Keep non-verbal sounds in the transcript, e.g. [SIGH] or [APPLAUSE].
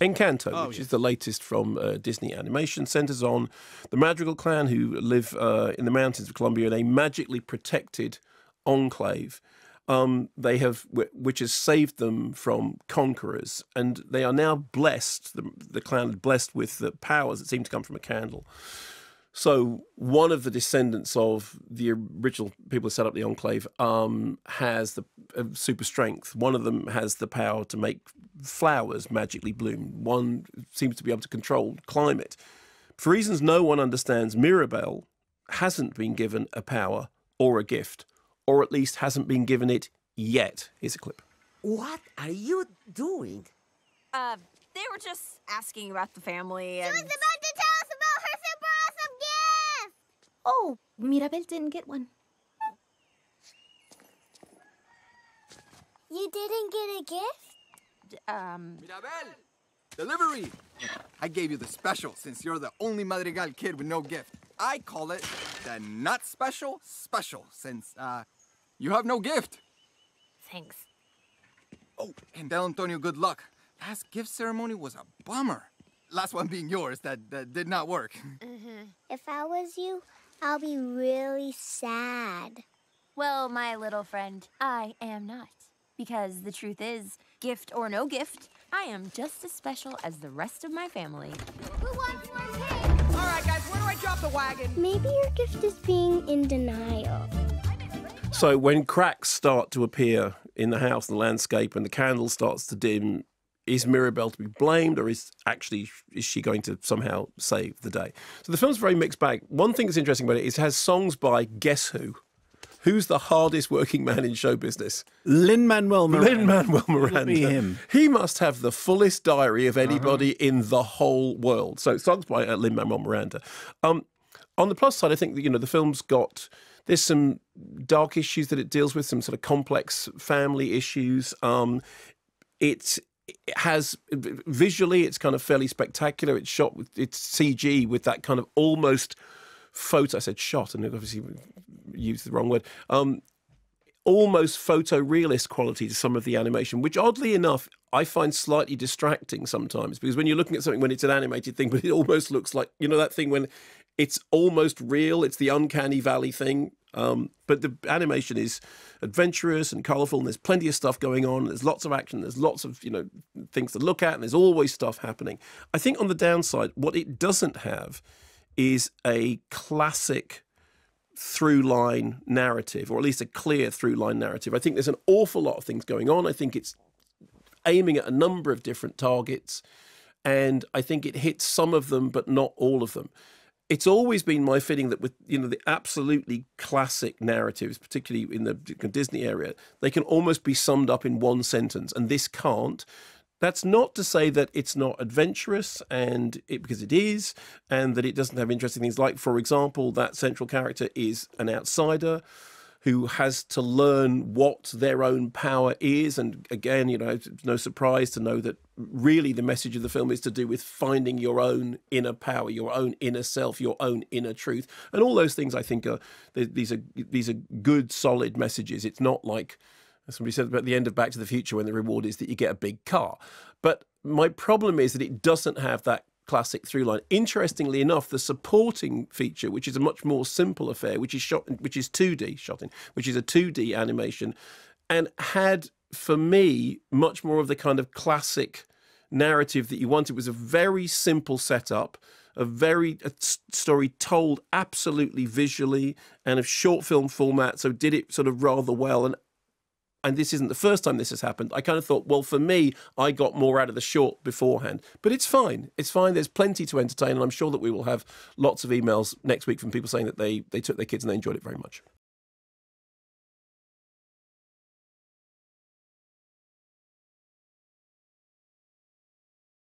Encanto, Oh, which yes. is the latest from uh, Disney Animation, centers on the Madrigal clan who live uh, in the mountains of Colombia in a magically protected enclave. Um, they have, which has saved them from conquerors, and they are now blessed. The, the clan is blessed with the powers that seem to come from a candle. So one of the descendants of the original people who set up the enclave um, has the uh, super strength. One of them has the power to make flowers magically bloom. One seems to be able to control climate. For reasons no one understands, Mirabel hasn't been given a power or a gift, or at least hasn't been given it yet. Here's a clip. What are you doing? Uh, they were just asking about the family and. She was about to tell us about her super awesome gift! Oh, Mirabel didn't get one. You didn't get a gift? Um, Mirabel! Delivery! I gave you the special since you're the only Madrigal kid with no gift. I call it the not special special since, uh, you have no gift. thanks. Oh, and Del Antonio, good luck. Last gift ceremony was a bummer. Last one being yours, that, that did not work. If I was you, I'll be really sad. Well, my little friend, I am not. Because the truth is, gift or no gift, I am just as special as the rest of my family. Who wants more cake? All right, guys, where do I drop the wagon? Maybe your gift is being in denial. So when cracks start to appear in the house and the landscape, and the candle starts to dim, is Mirabel to be blamed, or is actually is she going to somehow save the day? So the film's very mixed bag. One thing that's interesting about it is it has songs by Guess Who. Who's the hardest working man in show business? Lin Manuel Miranda. Lin Manuel Miranda. be him. He must have the fullest diary of anybody in the whole world. So songs by uh, Lin Manuel Miranda. Um, on the plus side, I think that you know the film's got there's some dark issues that it deals with, some sort of complex family issues. Um, it it has visually, it's kind of fairly spectacular. It's shot with it's CG with that kind of almost photo. I said shot, and obviously used the wrong word. Um, almost photorealist quality to some of the animation, which oddly enough I find slightly distracting sometimes because when you're looking at something when it's an animated thing, [LAUGHS] but it almost looks like you know that thing when it's almost real. It's the uncanny valley thing. Um, but the animation is adventurous and colourful, and there's plenty of stuff going on. There's lots of action. There's lots of you know things to look at, and there's always stuff happening. I think on the downside, what it doesn't have is a classic through line narrative, or at least a clear through line narrative. I think there's an awful lot of things going on. I think it's aiming at a number of different targets, and I think it hits some of them, but not all of them. It's always been my feeling that with you know the absolutely classic narratives, particularly in the Disney area, they can almost be summed up in one sentence, and this can't. That's not to say that it's not adventurous, and it, because it is, and that it doesn't have interesting things. Like, for example, that central character is an outsider who has to learn what their own power is. And again, you know, it's no surprise to know that really the message of the film is to do with finding your own inner power, your own inner self, your own inner truth, and all those things. I think are these are these are good, solid messages. It's not like somebody said about the end of Back to the Future when the reward is that you get a big car. But my problem is that it doesn't have that classic through line. Interestingly enough, the supporting feature, which is a much more simple affair, which is shot, which is 2D shot in, which is a 2D animation, and had for me much more of the kind of classic narrative that you wanted. It was a very simple setup. A very a story told absolutely visually and of short film format, so did it sort of rather well. And and this isn't the first time this has happened. I kind of thought, well, for me, I got more out of the short beforehand. But it's fine. It's fine. There's plenty to entertain, and I'm sure that we will have lots of emails next week from people saying that they they took their kids and they enjoyed it very much.